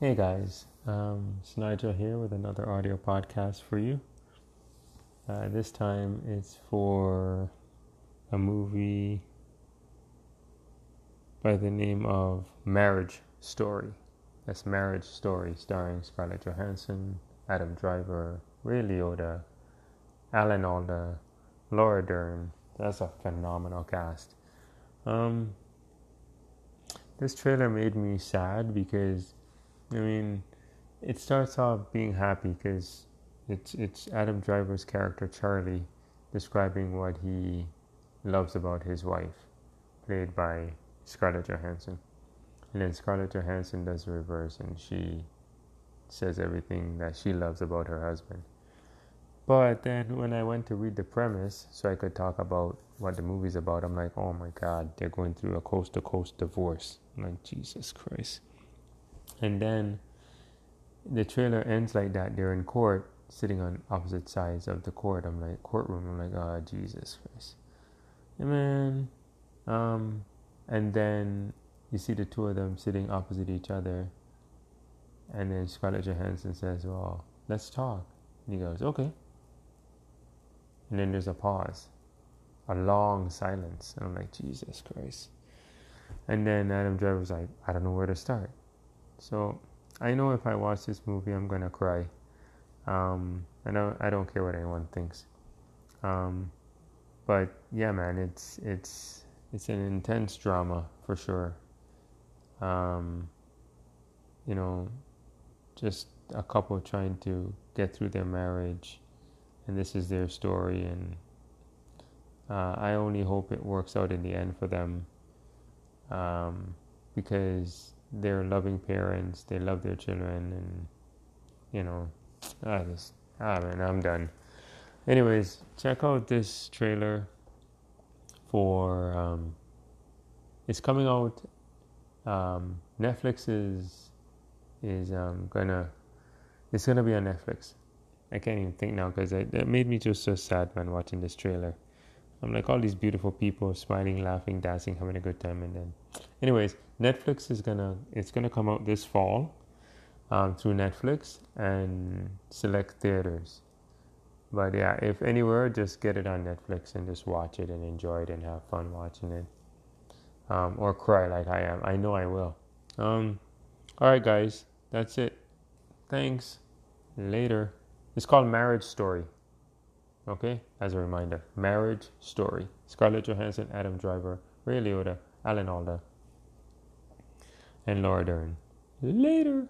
Hey guys, um, it's Nigel here with another audio podcast for you. Uh, this time it's for a movie by the name of Marriage Story. That's Marriage Story, starring Scarlett Johansson, Adam Driver, Ray Liotta, Alan Alda, Laura Dern. That's a phenomenal cast. Um, this trailer made me sad because I mean, it starts off being happy because it's it's Adam Driver's character Charlie describing what he loves about his wife, played by Scarlett Johansson. And then Scarlett Johansson does the reverse and she says everything that she loves about her husband. But then when I went to read the premise so I could talk about what the movie's about, I'm like, oh my god, they're going through a coast to coast divorce. I'm like, Jesus Christ. And then the trailer ends like that. They're in court, sitting on opposite sides of the court. I'm like, courtroom. I'm like, oh, Jesus Christ. Man, um, and then you see the two of them sitting opposite each other. And then Scarlett Johansson says, well, let's talk. And he goes, okay. And then there's a pause, a long silence. And I'm like, Jesus Christ. And then Adam Driver's like, I don't know where to start. So I know if I watch this movie, I'm gonna cry. Um, I don't I don't care what anyone thinks. Um, but yeah, man, it's it's it's an intense drama for sure. Um, you know, just a couple trying to get through their marriage, and this is their story, and uh, I only hope it works out in the end for them, um, because they're loving parents. They love their children, and you know, I just ah man, I'm done. Anyways, check out this trailer for um, it's coming out. Um, Netflix is is um, gonna it's gonna be on Netflix. I can't even think now because it made me just so sad, man, watching this trailer. I'm like all these beautiful people smiling, laughing, dancing, having a good time, and then, anyways, Netflix is gonna it's gonna come out this fall um, through Netflix and select theaters. But yeah, if anywhere, just get it on Netflix and just watch it and enjoy it and have fun watching it, um, or cry like I am. I know I will. Um, all right, guys, that's it. Thanks. Later. It's called Marriage Story. Okay, as a reminder, Marriage Story. Scarlett Johansson, Adam Driver, Ray Liotta, Alan Alda, and Laura Dern. Later.